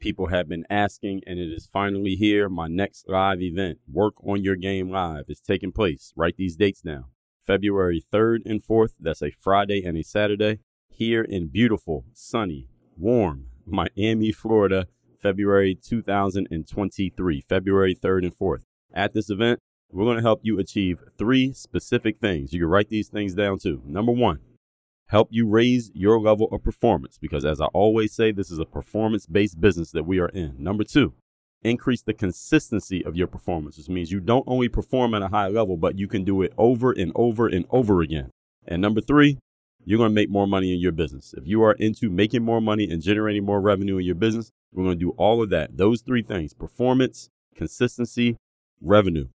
People have been asking, and it is finally here. My next live event, Work on Your Game Live, is taking place. Write these dates down February 3rd and 4th. That's a Friday and a Saturday here in beautiful, sunny, warm Miami, Florida, February 2023, February 3rd and 4th. At this event, we're going to help you achieve three specific things. You can write these things down too. Number one, help you raise your level of performance because, as I always say, this is a performance based business that we are in. Number two, increase the consistency of your performance, This means you don't only perform at a high level, but you can do it over and over and over again. And number three, you're going to make more money in your business. If you are into making more money and generating more revenue in your business, we're going to do all of that. Those three things performance, consistency, revenue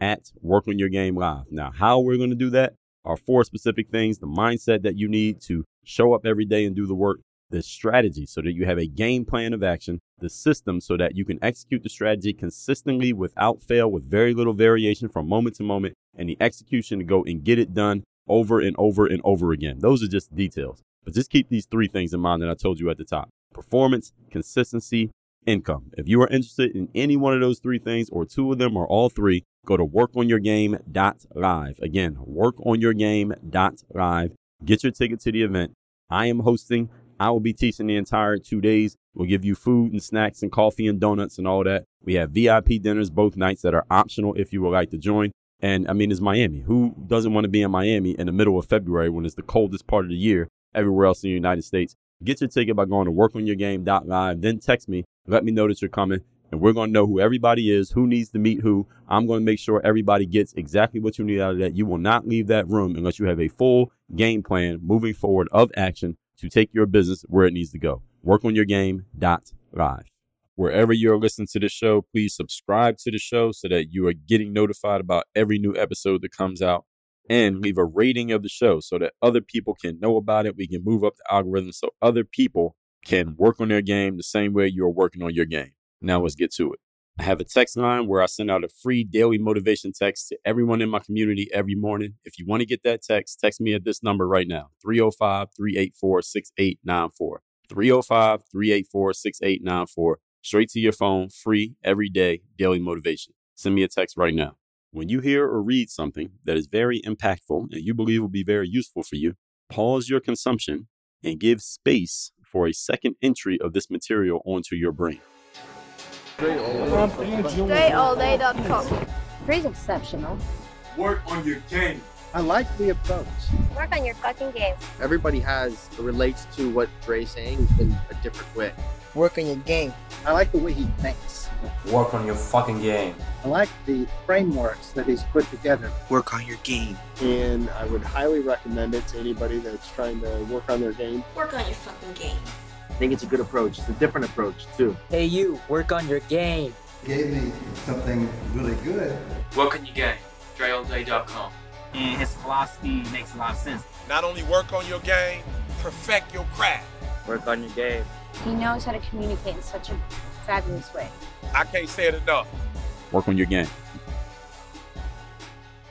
at Work on Your Game Live. Now, how we're going to do that are four specific things the mindset that you need to show up every day and do the work, the strategy so that you have a game plan of action, the system so that you can execute the strategy consistently without fail, with very little variation from moment to moment, and the execution to go and get it done over and over and over again. Those are just details. But just keep these three things in mind that I told you at the top performance, consistency, income. If you are interested in any one of those three things, or two of them, or all three, go to workonyourgame.live. Again, workonyourgame.live. Get your ticket to the event. I am hosting. I will be teaching the entire two days. We'll give you food and snacks and coffee and donuts and all that. We have VIP dinners both nights that are optional if you would like to join. And I mean, it's Miami. Who doesn't want to be in Miami in the middle of February when it's the coldest part of the year everywhere else in the United States? Get your ticket by going to workonyourgame.live. Then text me. Let me know that you're coming. And we're going to know who everybody is, who needs to meet who. I'm going to make sure everybody gets exactly what you need out of that. You will not leave that room unless you have a full game plan moving forward of action to take your business where it needs to go. Work on your game. Dot live. Wherever you're listening to the show, please subscribe to the show so that you are getting notified about every new episode that comes out and leave a rating of the show so that other people can know about it. We can move up the algorithm so other people can work on their game the same way you're working on your game. Now let's get to it. I have a text line where I send out a free daily motivation text to everyone in my community every morning. If you want to get that text, text me at this number right now 305 384 6894. 305 384 6894 straight to your phone, free every day, daily motivation. Send me a text right now. When you hear or read something that is very impactful and you believe will be very useful for you, pause your consumption and give space for a second entry of this material onto your brain. DreAllDay.com. Pretty exceptional. Work on your game. I like the approach. Work on your fucking game. Everybody has relates to what Dre's saying in a different way. Work on your game. I like the way he thinks. Work on your fucking game. I like the frameworks that he's put together. Work on your game. And I would highly recommend it to anybody that's trying to work on their game. Work on your fucking game. I think it's a good approach. It's a different approach too. Hey you, work on your game. Gave me something really good. Work on your game. DreAllDay.com. And his philosophy makes a lot of sense. Not only work on your game, perfect your craft. Work on your game. He knows how to communicate in such a fabulous way. I can't say it enough. Work on your game.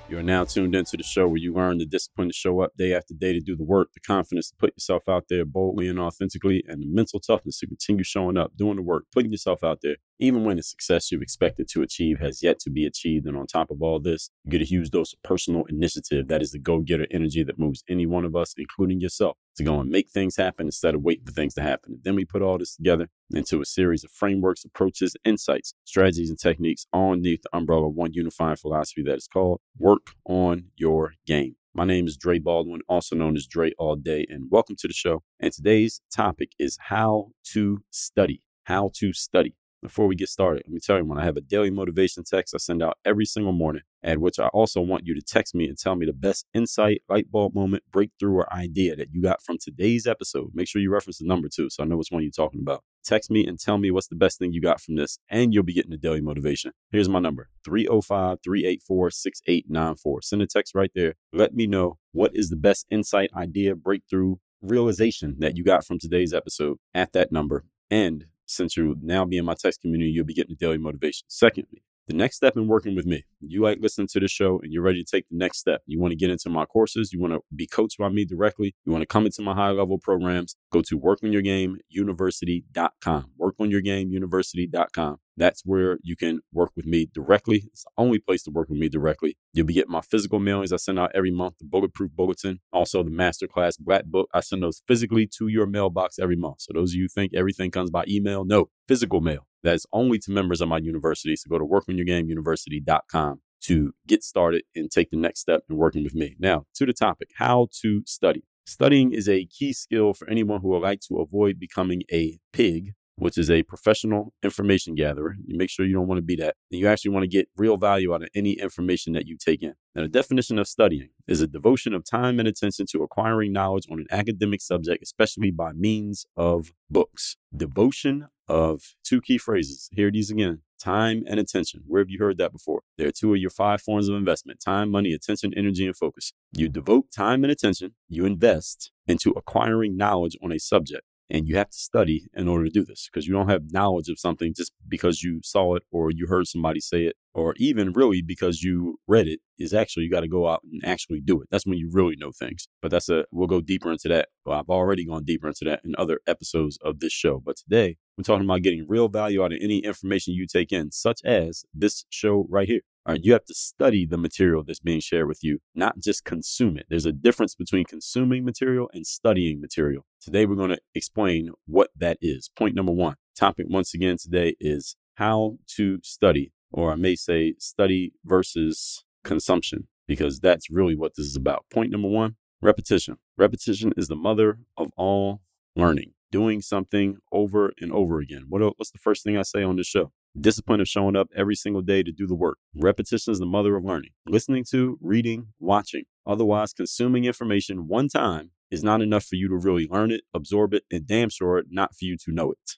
You are now tuned into the show where you learn the discipline to show up day after day to do the work, the confidence to put yourself out there boldly and authentically, and the mental toughness to continue showing up, doing the work, putting yourself out there, even when the success you expected to achieve has yet to be achieved. And on top of all this, you get a huge dose of personal initiative. That is the go getter energy that moves any one of us, including yourself, to go and make things happen instead of waiting for things to happen. And then we put all this together into a series of frameworks, approaches, insights, strategies, and techniques all underneath the umbrella of one unifying philosophy that is called work on your game. My name is Dre Baldwin, also known as Dre All Day, and welcome to the show. And today's topic is how to study. How to study. Before we get started, let me tell you when I have a daily motivation text I send out every single morning, at which I also want you to text me and tell me the best insight, light bulb moment, breakthrough, or idea that you got from today's episode. Make sure you reference the number too, so I know which one you're talking about. Text me and tell me what's the best thing you got from this, and you'll be getting the daily motivation. Here's my number 305 384 6894. Send a text right there. Let me know what is the best insight, idea, breakthrough, realization that you got from today's episode at that number. And since you'll now be in my text community, you'll be getting the daily motivation. Secondly, The next step in working with me, you like listening to the show and you're ready to take the next step. You want to get into my courses, you want to be coached by me directly, you want to come into my high level programs, go to workonyourgameuniversity.com. Workonyourgameuniversity.com. That's where you can work with me directly. It's the only place to work with me directly. You'll be getting my physical mailings I send out every month, the Bulletproof Bulletin, also the Masterclass Black Book. I send those physically to your mailbox every month. So those of you think everything comes by email, no, physical mail. That's only to members of my university. So go to workonyourgameuniversity.com to get started and take the next step in working with me. Now, to the topic how to study. Studying is a key skill for anyone who would like to avoid becoming a pig which is a professional information gatherer. You make sure you don't want to be that. And you actually want to get real value out of any information that you take in. Now, the definition of studying is a devotion of time and attention to acquiring knowledge on an academic subject, especially by means of books. Devotion of two key phrases. Hear these again time and attention. Where have you heard that before? There are two of your five forms of investment time, money, attention, energy, and focus. You devote time and attention, you invest into acquiring knowledge on a subject. And you have to study in order to do this because you don't have knowledge of something just because you saw it or you heard somebody say it or even really because you read it is actually you got to go out and actually do it. That's when you really know things. But that's a we'll go deeper into that. I've already gone deeper into that in other episodes of this show. But today we're talking about getting real value out of any information you take in, such as this show right here. Right, you have to study the material that's being shared with you, not just consume it. There's a difference between consuming material and studying material. Today, we're going to explain what that is. Point number one topic, once again, today is how to study, or I may say study versus consumption, because that's really what this is about. Point number one repetition. Repetition is the mother of all learning. Doing something over and over again. What, what's the first thing I say on this show? Discipline of showing up every single day to do the work. Repetition is the mother of learning. Listening to, reading, watching. Otherwise, consuming information one time is not enough for you to really learn it, absorb it, and damn sure not for you to know it.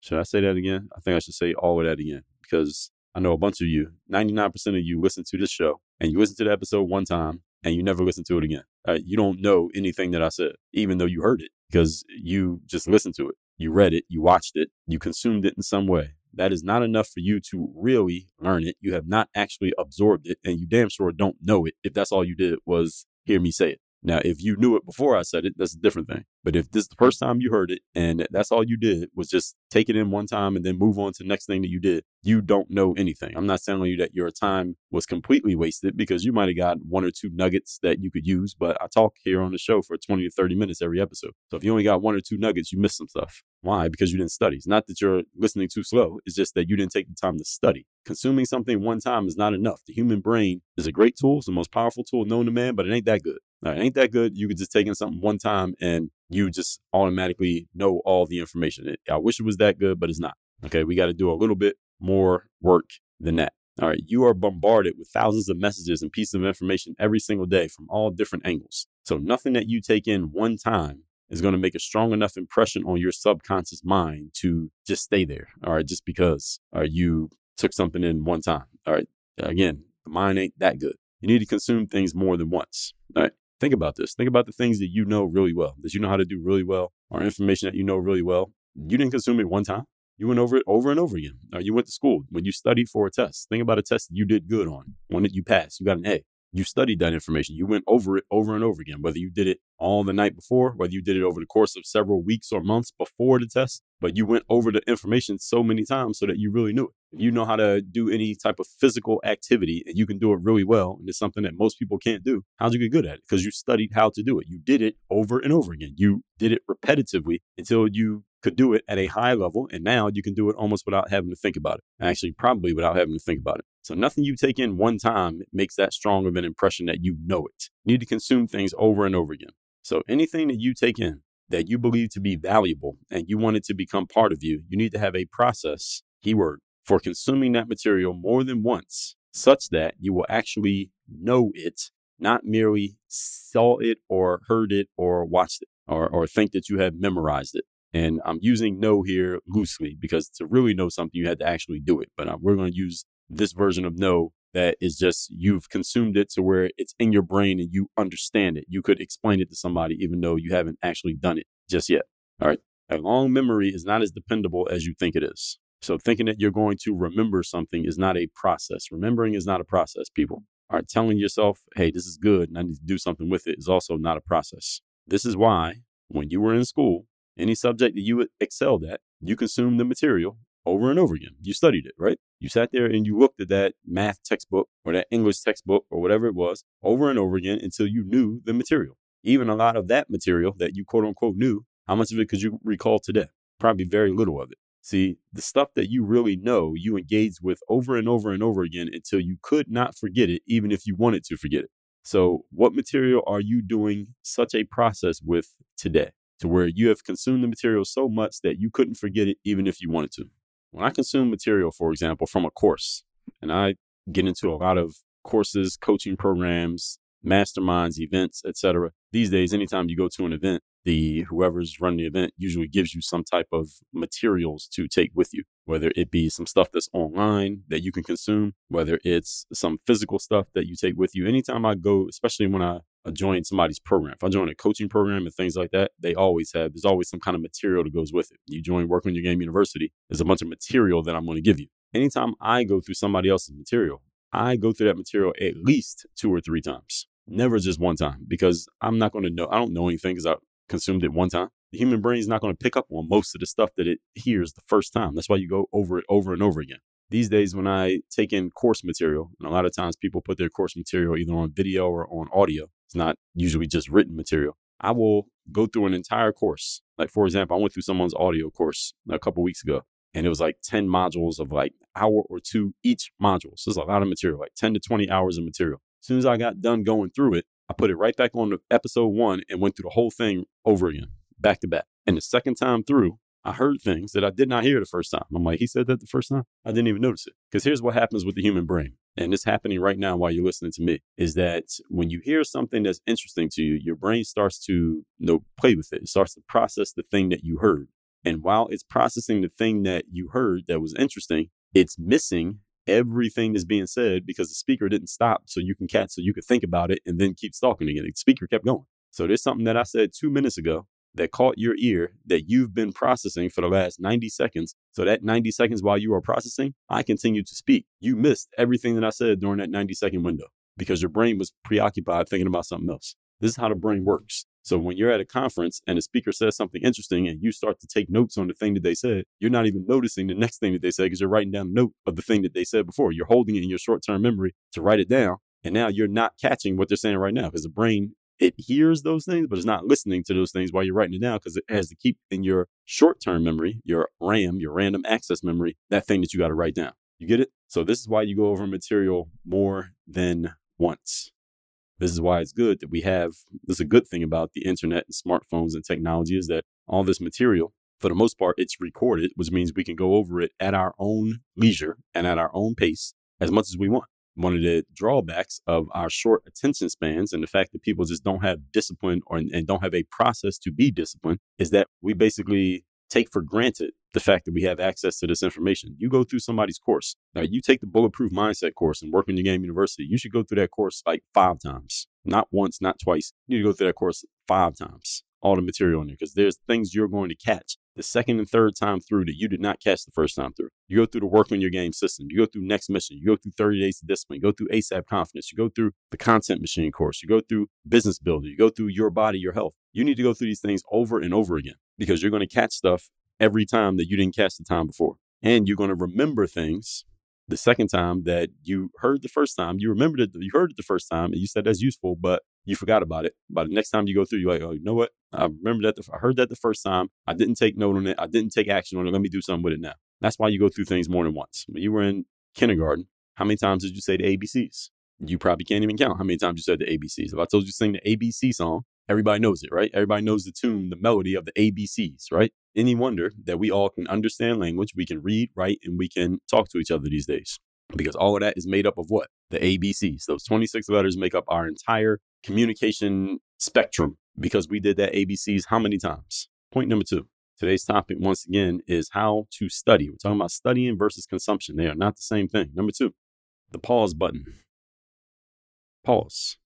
Should I say that again? I think I should say all of that again because I know a bunch of you, 99% of you listen to this show and you listen to the episode one time and you never listen to it again. Uh, you don't know anything that I said, even though you heard it because you just listened to it. You read it, you watched it, you consumed it in some way. That is not enough for you to really learn it. You have not actually absorbed it, and you damn sure don't know it if that's all you did was hear me say it. Now, if you knew it before I said it, that's a different thing. But if this is the first time you heard it and that's all you did was just take it in one time and then move on to the next thing that you did, you don't know anything. I'm not telling you that your time was completely wasted because you might have got one or two nuggets that you could use. But I talk here on the show for 20 to 30 minutes every episode. So if you only got one or two nuggets, you missed some stuff. Why? Because you didn't study. It's not that you're listening too slow. It's just that you didn't take the time to study. Consuming something one time is not enough. The human brain is a great tool. It's the most powerful tool known to man, but it ain't that good. It ain't that good. You could just take in something one time and you just automatically know all the information. I wish it was that good, but it's not. Okay, we got to do a little bit more work than that. All right, you are bombarded with thousands of messages and pieces of information every single day from all different angles. So nothing that you take in one time is going to make a strong enough impression on your subconscious mind to just stay there. All right, just because all right, you took something in one time. All right, again, the mind ain't that good. You need to consume things more than once. All right. Think about this. Think about the things that you know really well, that you know how to do really well, or information that you know really well. You didn't consume it one time. You went over it over and over again. Or you went to school when you studied for a test. Think about a test that you did good on, one that you passed. You got an A you studied that information. You went over it over and over again, whether you did it all the night before, whether you did it over the course of several weeks or months before the test, but you went over the information so many times so that you really knew it. You know how to do any type of physical activity and you can do it really well, and it's something that most people can't do, how'd you get good at it? Because you studied how to do it. You did it over and over again. You did it repetitively until you could do it at a high level. And now you can do it almost without having to think about it. Actually, probably without having to think about it. So nothing you take in one time makes that strong of an impression that you know it. You need to consume things over and over again. So anything that you take in that you believe to be valuable and you want it to become part of you, you need to have a process, keyword, for consuming that material more than once, such that you will actually know it, not merely saw it or heard it or watched it or, or think that you have memorized it. And I'm using know here loosely because to really know something, you had to actually do it. But uh, we're going to use this version of no that is just you've consumed it to where it's in your brain and you understand it. You could explain it to somebody even though you haven't actually done it just yet. All right. A long memory is not as dependable as you think it is. So thinking that you're going to remember something is not a process. Remembering is not a process, people. All right, telling yourself, hey, this is good and I need to do something with it is also not a process. This is why when you were in school, any subject that you excelled at, you consumed the material over and over again. You studied it, right? You sat there and you looked at that math textbook or that English textbook or whatever it was over and over again until you knew the material. Even a lot of that material that you quote unquote knew, how much of it could you recall today? Probably very little of it. See, the stuff that you really know, you engage with over and over and over again until you could not forget it, even if you wanted to forget it. So, what material are you doing such a process with today to where you have consumed the material so much that you couldn't forget it, even if you wanted to? When I consume material, for example, from a course, and I get into a lot of courses, coaching programs, masterminds, events, etc. These days, anytime you go to an event, the whoever's running the event usually gives you some type of materials to take with you, whether it be some stuff that's online that you can consume, whether it's some physical stuff that you take with you. Anytime I go, especially when I join somebody's program, if I join a coaching program and things like that, they always have, there's always some kind of material that goes with it. You join Work on Your Game University, there's a bunch of material that I'm going to give you. Anytime I go through somebody else's material, I go through that material at least two or three times never just one time because I'm not going to know. I don't know anything because I consumed it one time. The human brain is not going to pick up on most of the stuff that it hears the first time. That's why you go over it over and over again. These days, when I take in course material, and a lot of times people put their course material either on video or on audio, it's not usually just written material. I will go through an entire course. Like, for example, I went through someone's audio course a couple weeks ago, and it was like 10 modules of like hour or two each module. So it's a lot of material, like 10 to 20 hours of material. As soon as I got done going through it, I put it right back on episode one and went through the whole thing over again, back to back. And the second time through, I heard things that I did not hear the first time. I'm like, he said that the first time? I didn't even notice it. Because here's what happens with the human brain. And it's happening right now while you're listening to me is that when you hear something that's interesting to you, your brain starts to you know, play with it. It starts to process the thing that you heard. And while it's processing the thing that you heard that was interesting, it's missing everything that's being said because the speaker didn't stop so you can catch, so you could think about it and then keep stalking again. The speaker kept going. So there's something that I said two minutes ago that caught your ear that you've been processing for the last 90 seconds. So that 90 seconds while you are processing, I continue to speak. You missed everything that I said during that 90 second window because your brain was preoccupied thinking about something else. This is how the brain works. So when you're at a conference and a speaker says something interesting and you start to take notes on the thing that they said, you're not even noticing the next thing that they said because you're writing down a note of the thing that they said before. You're holding it in your short term memory to write it down. And now you're not catching what they're saying right now because the brain, it hears those things, but it's not listening to those things while you're writing it down because it has to keep in your short term memory, your RAM, your random access memory, that thing that you got to write down. You get it? So this is why you go over material more than once. This is why it's good that we have, this is a good thing about the internet and smartphones and technology is that all this material, for the most part, it's recorded, which means we can go over it at our own leisure and at our own pace as much as we want. One of the drawbacks of our short attention spans and the fact that people just don't have discipline or and don't have a process to be disciplined is that we basically take for granted the fact that we have access to this information. You go through somebody's course. Now, you take the Bulletproof Mindset course and work in your game university. You should go through that course like five times, not once, not twice. You need to go through that course five times, all the material in there, because there's things you're going to catch the second and third time through that you did not catch the first time through. You go through the work on your game system. You go through next mission. You go through 30 days of discipline. You go through ASAP confidence. You go through the content machine course. You go through business builder. You go through your body, your health. You need to go through these things over and over again because you're going to catch stuff every time that you didn't catch the time before. And you're going to remember things the second time that you heard the first time. You remembered it, you heard it the first time, and you said that's useful, but you forgot about it. By the next time you go through, you're like, oh, you know what? I remember that. The, I heard that the first time. I didn't take note on it. I didn't take action on it. Let me do something with it now. That's why you go through things more than once. When you were in kindergarten, how many times did you say the ABCs? You probably can't even count how many times you said the ABCs. If I told you to sing the ABC song, everybody knows it, right? Everybody knows the tune, the melody of the ABCs, right? any wonder that we all can understand language, we can read, write, and we can talk to each other these days. Because all of that is made up of what? The ABCs. Those 26 letters make up our entire communication spectrum because we did that ABCs how many times? Point number two. Today's topic, once again, is how to study. We're talking about studying versus consumption. They are not the same thing. Number two, the pause button. Pause.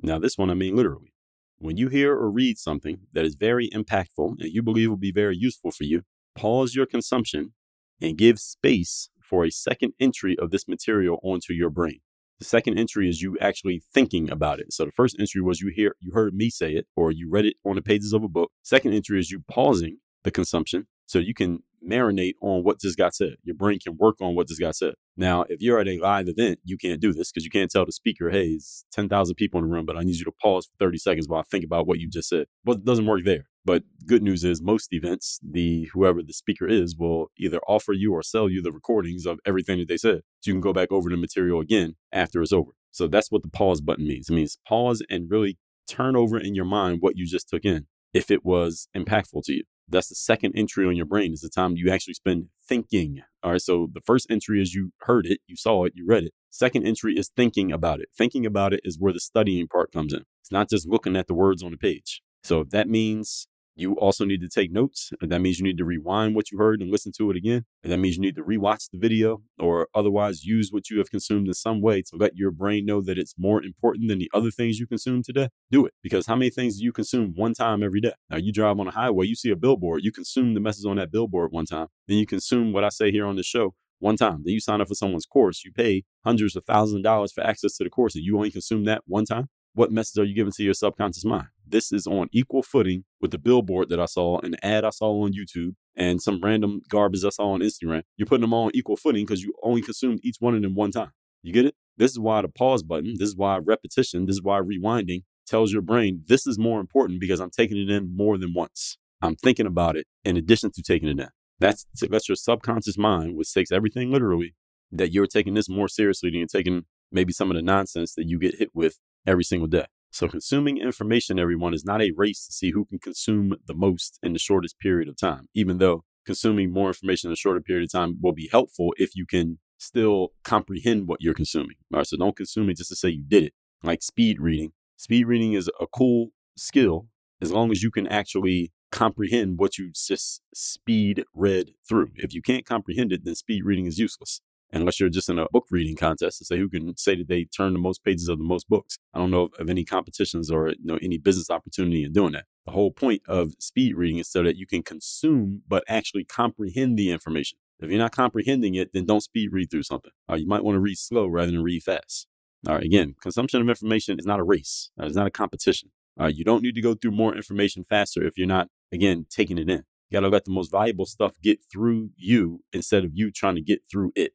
Now, this one I mean literally. When you hear or read something that is very impactful and you believe will be very useful for you, pause your consumption and give space for a second entry of this material onto your brain. The second entry is you actually thinking about it. So the first entry was you hear you heard me say it or you read it on the pages of a book. Second entry is you pausing the consumption so you can marinate on what just got said. Your brain can work on what just got said. Now, if you're at a live event, you can't do this because you can't tell the speaker, hey, it's 10,000 people in the room, but I need you to pause for 30 seconds while I think about what you just said. But it doesn't work there. But good news is most events, the whoever the speaker is will either offer you or sell you the recordings of everything that they said. So you can go back over the material again after it's over. So that's what the pause button means. It means pause and really turn over in your mind what you just took in if it was impactful to you. That's the second entry on your brain is the time you actually spend thinking. All right. So the first entry is you heard it, you saw it, you read it. Second entry is thinking about it. Thinking about it is where the studying part comes in. It's not just looking at the words on the page. So if that means you also need to take notes. That means you need to rewind what you heard and listen to it again. And that means you need to rewatch the video or otherwise use what you have consumed in some way to let your brain know that it's more important than the other things you consume today. Do it. Because how many things do you consume one time every day? Now you drive on a highway, you see a billboard, you consume the message on that billboard one time. Then you consume what I say here on the show one time. Then you sign up for someone's course, you pay hundreds of thousands of dollars for access to the course, and you only consume that one time. What message are you giving to your subconscious mind? This is on equal footing with the billboard that I saw, an ad I saw on YouTube, and some random garbage I saw on Instagram. You're putting them all on equal footing because you only consumed each one of them one time. You get it? This is why the pause button, this is why repetition, this is why rewinding tells your brain this is more important because I'm taking it in more than once. I'm thinking about it in addition to taking it in. That's let your subconscious mind, which takes everything literally, that you're taking this more seriously than you're taking maybe some of the nonsense that you get hit with every single day. So, consuming information, everyone, is not a race to see who can consume the most in the shortest period of time, even though consuming more information in a shorter period of time will be helpful if you can still comprehend what you're consuming. All right, so don't consume it just to say you did it. Like speed reading. Speed reading is a cool skill as long as you can actually comprehend what you just speed read through. If you can't comprehend it, then speed reading is useless unless you're just in a book reading contest to say who can say that they turn the most pages of the most books. I don't know of any competitions or you know any business opportunity in doing that. The whole point of speed reading is so that you can consume but actually comprehend the information. If you're not comprehending it, then don't speed read through something. Uh, you might want to read slow rather than read fast. All right, again, consumption of information is not a race. Uh, it's not a competition. Uh, you don't need to go through more information faster if you're not, again, taking it in. You got to let the most valuable stuff get through you instead of you trying to get through it.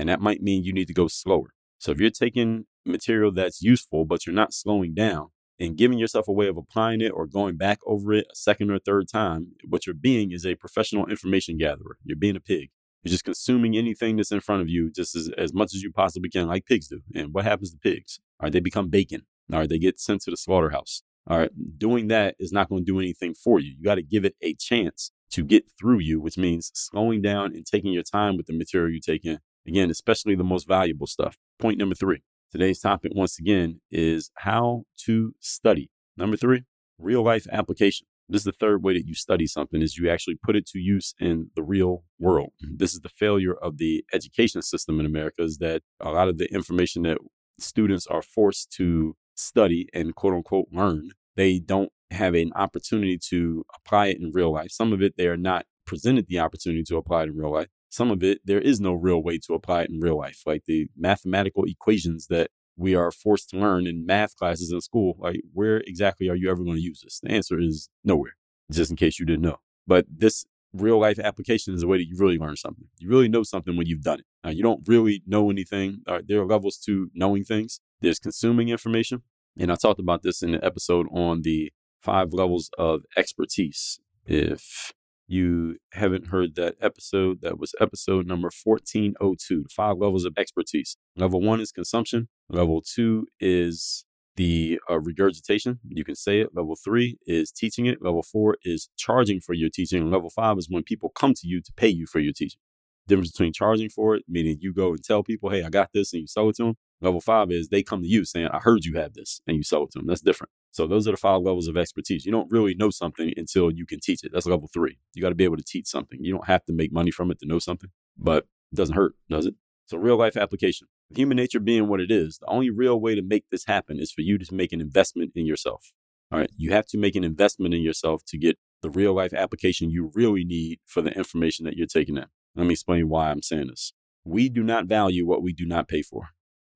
And that might mean you need to go slower. So if you're taking material that's useful, but you're not slowing down and giving yourself a way of applying it or going back over it a second or third time, what you're being is a professional information gatherer. You're being a pig. You're just consuming anything that's in front of you just as, as much as you possibly can, like pigs do. And what happens to pigs? All right, they become bacon. All right, they get sent to the slaughterhouse. All right, doing that is not going to do anything for you. You got to give it a chance to get through you, which means slowing down and taking your time with the material you take in. Again, especially the most valuable stuff. Point number three. Today's topic, once again, is how to study. Number three, real life application. This is the third way that you study something is you actually put it to use in the real world. This is the failure of the education system in America is that a lot of the information that students are forced to study and quote unquote learn, they don't have an opportunity to apply it in real life. Some of it they are not presented the opportunity to apply it in real life some of it, there is no real way to apply it in real life. Like the mathematical equations that we are forced to learn in math classes in school, like where exactly are you ever going to use this? The answer is nowhere, just in case you didn't know. But this real life application is a way that you really learn something. You really know something when you've done it. Now, you don't really know anything. Uh, there are levels to knowing things. There's consuming information. And I talked about this in the episode on the five levels of expertise. If you haven't heard that episode, that was episode number 1402, five levels of expertise. Level one is consumption. Level two is the uh, regurgitation. You can say it. Level three is teaching it. Level four is charging for your teaching. And level five is when people come to you to pay you for your teaching. Difference between charging for it, meaning you go and tell people, hey, I got this, and you sell it to them. Level five is they come to you saying, I heard you have this, and you sell it to them. That's different. So those are the five levels of expertise. You don't really know something until you can teach it. That's level three. You got to be able to teach something. You don't have to make money from it to know something, but it doesn't hurt, does it? So real life application. Human nature being what it is, the only real way to make this happen is for you to make an investment in yourself. All right. You have to make an investment in yourself to get the real life application you really need for the information that you're taking in. Let me explain why I'm saying this. We do not value what we do not pay for.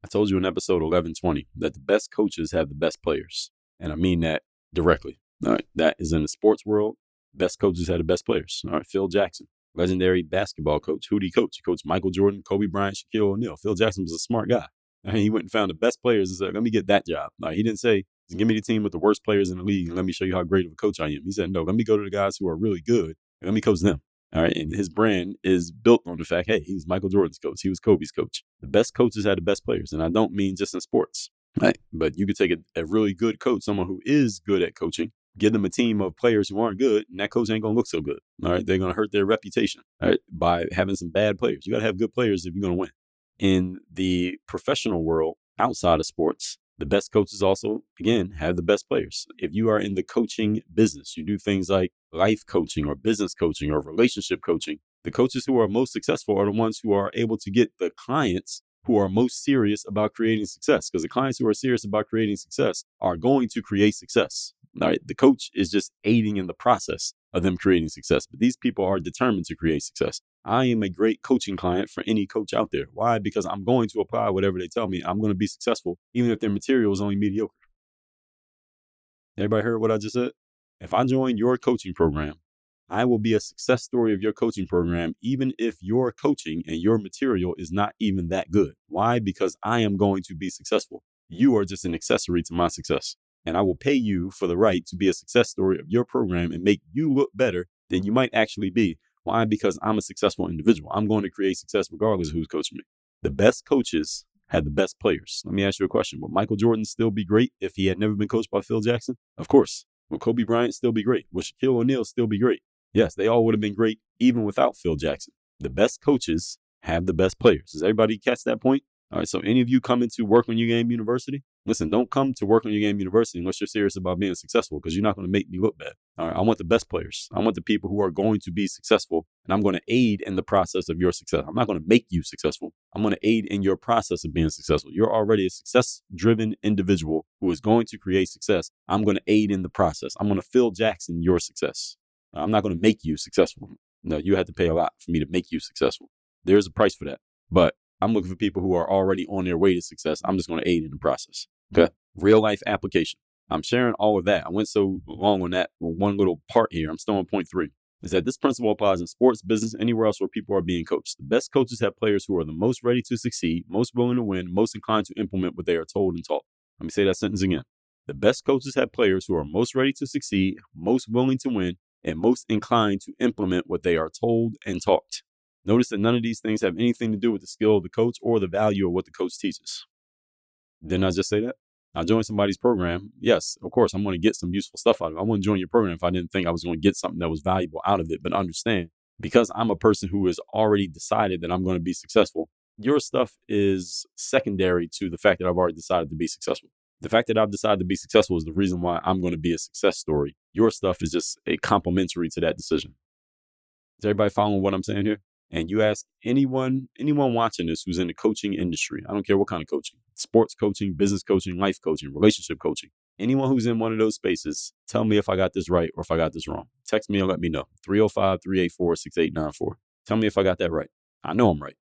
I told you in episode 1120 that the best coaches have the best players. And I mean that directly. All right. That is in the sports world. Best coaches had the best players. All right. Phil Jackson, legendary basketball coach. Who did he coach? He coached Michael Jordan, Kobe Bryant, Shaquille O'Neal. Phil Jackson was a smart guy. And he went and found the best players and said, let me get that job. Like, he didn't say, give me the team with the worst players in the league and let me show you how great of a coach I am. He said, no, let me go to the guys who are really good and let me coach them. All right. And his brand is built on the fact, hey, he was Michael Jordan's coach. He was Kobe's coach. The best coaches had the best players. And I don't mean just in sports, right? But you could take a, a really good coach, someone who is good at coaching, give them a team of players who aren't good, and that coach ain't to look so good. All right. They're to hurt their reputation all right, by having some bad players. You got to have good players if you're to win. In the professional world outside of sports, the best coaches also, again, have the best players. If you are in the coaching business, you do things like life coaching or business coaching or relationship coaching. The coaches who are most successful are the ones who are able to get the clients who are most serious about creating success because the clients who are serious about creating success are going to create success. All right. The coach is just aiding in the process of them creating success, but these people are determined to create success. I am a great coaching client for any coach out there. Why? Because I'm going to apply whatever they tell me. I'm going to be successful, even if their material is only mediocre. Everybody heard what I just said? If I join your coaching program, I will be a success story of your coaching program, even if your coaching and your material is not even that good. Why? Because I am going to be successful. You are just an accessory to my success. And I will pay you for the right to be a success story of your program and make you look better than you might actually be why? Because I'm a successful individual. I'm going to create success regardless of who's coaching me. The best coaches had the best players. Let me ask you a question. Would Michael Jordan still be great if he had never been coached by Phil Jackson? Of course. Would Kobe Bryant still be great? Would Shaquille O'Neal still be great? Yes, they all would have been great even without Phil Jackson. The best coaches have the best players. Does everybody catch that point? All right, so any of you coming to Work on Your Game University, listen, don't come to Work on Your Game University unless you're serious about being successful because you're not going to make me look bad. All right, I want the best players. I want the people who are going to be successful, and I'm going to aid in the process of your success. I'm not going to make you successful. I'm going to aid in your process of being successful. You're already a success driven individual who is going to create success. I'm going to aid in the process. I'm going to Phil Jackson your success. I'm not going to make you successful. No, you had to pay a lot for me to make you successful. There's a price for that. But I'm looking for people who are already on their way to success. I'm just going to aid in the process. Okay. Real life application. I'm sharing all of that. I went so long on that one little part here. I'm still on point three. Is that this principle applies in sports, business, anywhere else where people are being coached. The best coaches have players who are the most ready to succeed, most willing to win, most inclined to implement what they are told and taught. Let me say that sentence again. The best coaches have players who are most ready to succeed, most willing to win, and most inclined to implement what they are told and taught. Notice that none of these things have anything to do with the skill of the coach or the value of what the coach teaches. Didn't I just say that? I joined somebody's program. Yes, of course, I'm going to get some useful stuff out of it. I wouldn't join your program if I didn't think I was going to get something that was valuable out of it. But understand, because I'm a person who has already decided that I'm going to be successful, your stuff is secondary to the fact that I've already decided to be successful. The fact that I've decided to be successful is the reason why I'm going to be a success story. Your stuff is just a complementary to that decision. Is everybody following what I'm saying here? and you ask anyone anyone watching this who's in the coaching industry i don't care what kind of coaching sports coaching business coaching life coaching relationship coaching anyone who's in one of those spaces tell me if i got this right or if i got this wrong text me and let me know 305-384-6894 tell me if i got that right i know i'm right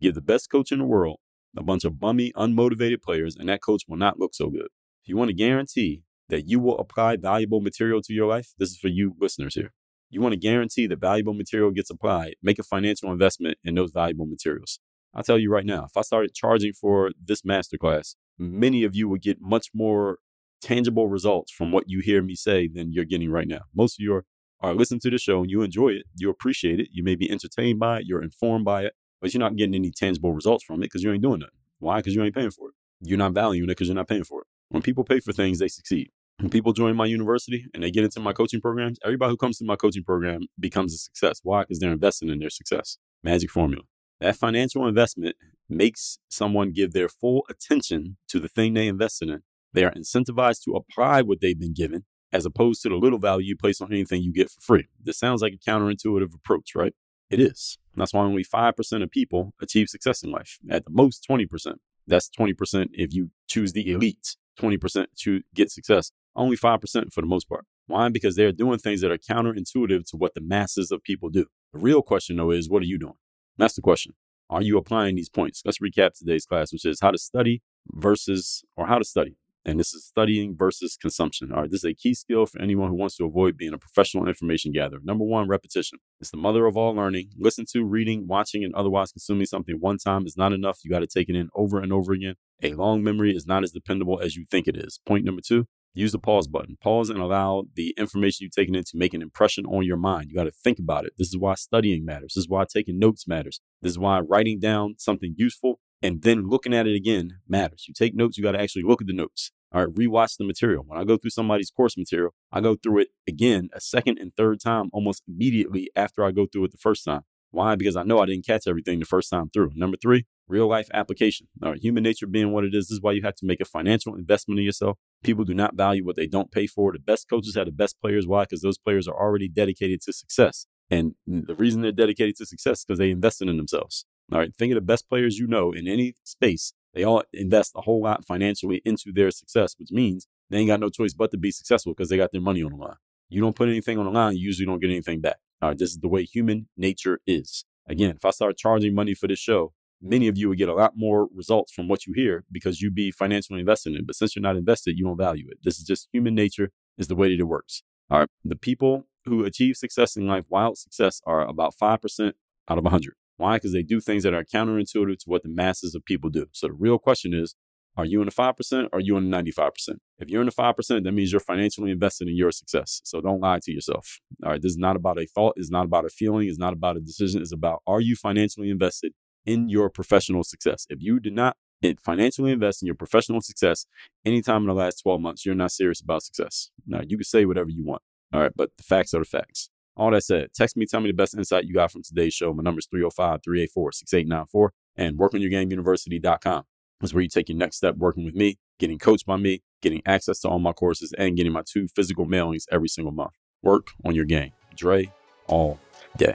give the best coach in the world a bunch of bummy unmotivated players and that coach will not look so good. If you want to guarantee that you will apply valuable material to your life this is for you listeners here. You want to guarantee that valuable material gets applied, make a financial investment in those valuable materials. I'll tell you right now, if I started charging for this masterclass, many of you would get much more tangible results from what you hear me say than you're getting right now. Most of you are, are listening to the show and you enjoy it, you appreciate it, you may be entertained by it, you're informed by it, but you're not getting any tangible results from it because you ain't doing nothing. Why? Because you ain't paying for it. You're not valuing it because you're not paying for it. When people pay for things, they succeed. When people join my university and they get into my coaching programs, everybody who comes to my coaching program becomes a success. Why? Because they're investing in their success. Magic formula. That financial investment makes someone give their full attention to the thing they invested in. They are incentivized to apply what they've been given as opposed to the little value you place on anything you get for free. This sounds like a counterintuitive approach, right? It is. That's why only 5% of people achieve success in life. At the most, 20%. That's 20% if you choose the elite, 20% to get success. Only 5% for the most part. Why? Because they're doing things that are counterintuitive to what the masses of people do. The real question, though, is what are you doing? That's the question. Are you applying these points? Let's recap today's class, which is how to study versus, or how to study. And this is studying versus consumption. All right, this is a key skill for anyone who wants to avoid being a professional information gatherer. Number one, repetition. It's the mother of all learning. Listen to, reading, watching, and otherwise consuming something one time is not enough. You got to take it in over and over again. A long memory is not as dependable as you think it is. Point number two, use the pause button. Pause and allow the information you've taken in to make an impression on your mind. You got to think about it. This is why studying matters. This is why taking notes matters. This is why writing down something useful and then looking at it again matters. You take notes, you got to actually look at the notes. All right, rewatch the material. When I go through somebody's course material, I go through it again a second and third time almost immediately after I go through it the first time. Why? Because I know I didn't catch everything the first time through. Number three, real life application. All right, human nature being what it is, this is why you have to make a financial investment in yourself. People do not value what they don't pay for. The best coaches have the best players. Why? Because those players are already dedicated to success. And the reason they're dedicated to success is because they invested in themselves. All right, think of the best players you know in any space they all invest a whole lot financially into their success, which means they ain't got no choice but to be successful because they got their money on the line. You don't put anything on the line, you usually don't get anything back. All right, this is the way human nature is. Again, if I start charging money for this show, many of you would get a lot more results from what you hear because you'd be financially invested in it. But since you're not invested, you don't value it. This is just human nature, is the way that it works. All right. The people who achieve success in life, wild success, are about 5% out of 100. Why? Because they do things that are counterintuitive to what the masses of people do. So the real question is, are you in the 5% or are you in the 95%? If you're in the 5%, that means you're financially invested in your success. So don't lie to yourself. All right. This is not about a thought. It's not about a feeling. It's not about a decision. It's about are you financially invested in your professional success? If you did not financially invest in your professional success anytime in the last 12 months, you're not serious about success. Now, you can say whatever you want. All right. But the facts are the facts. All that said, text me, tell me the best insight you got from today's show. My number is 305 384 6894 and workonyourgameuniversity.com is where you take your next step working with me, getting coached by me, getting access to all my courses, and getting my two physical mailings every single month. Work on your game. Dre, all day.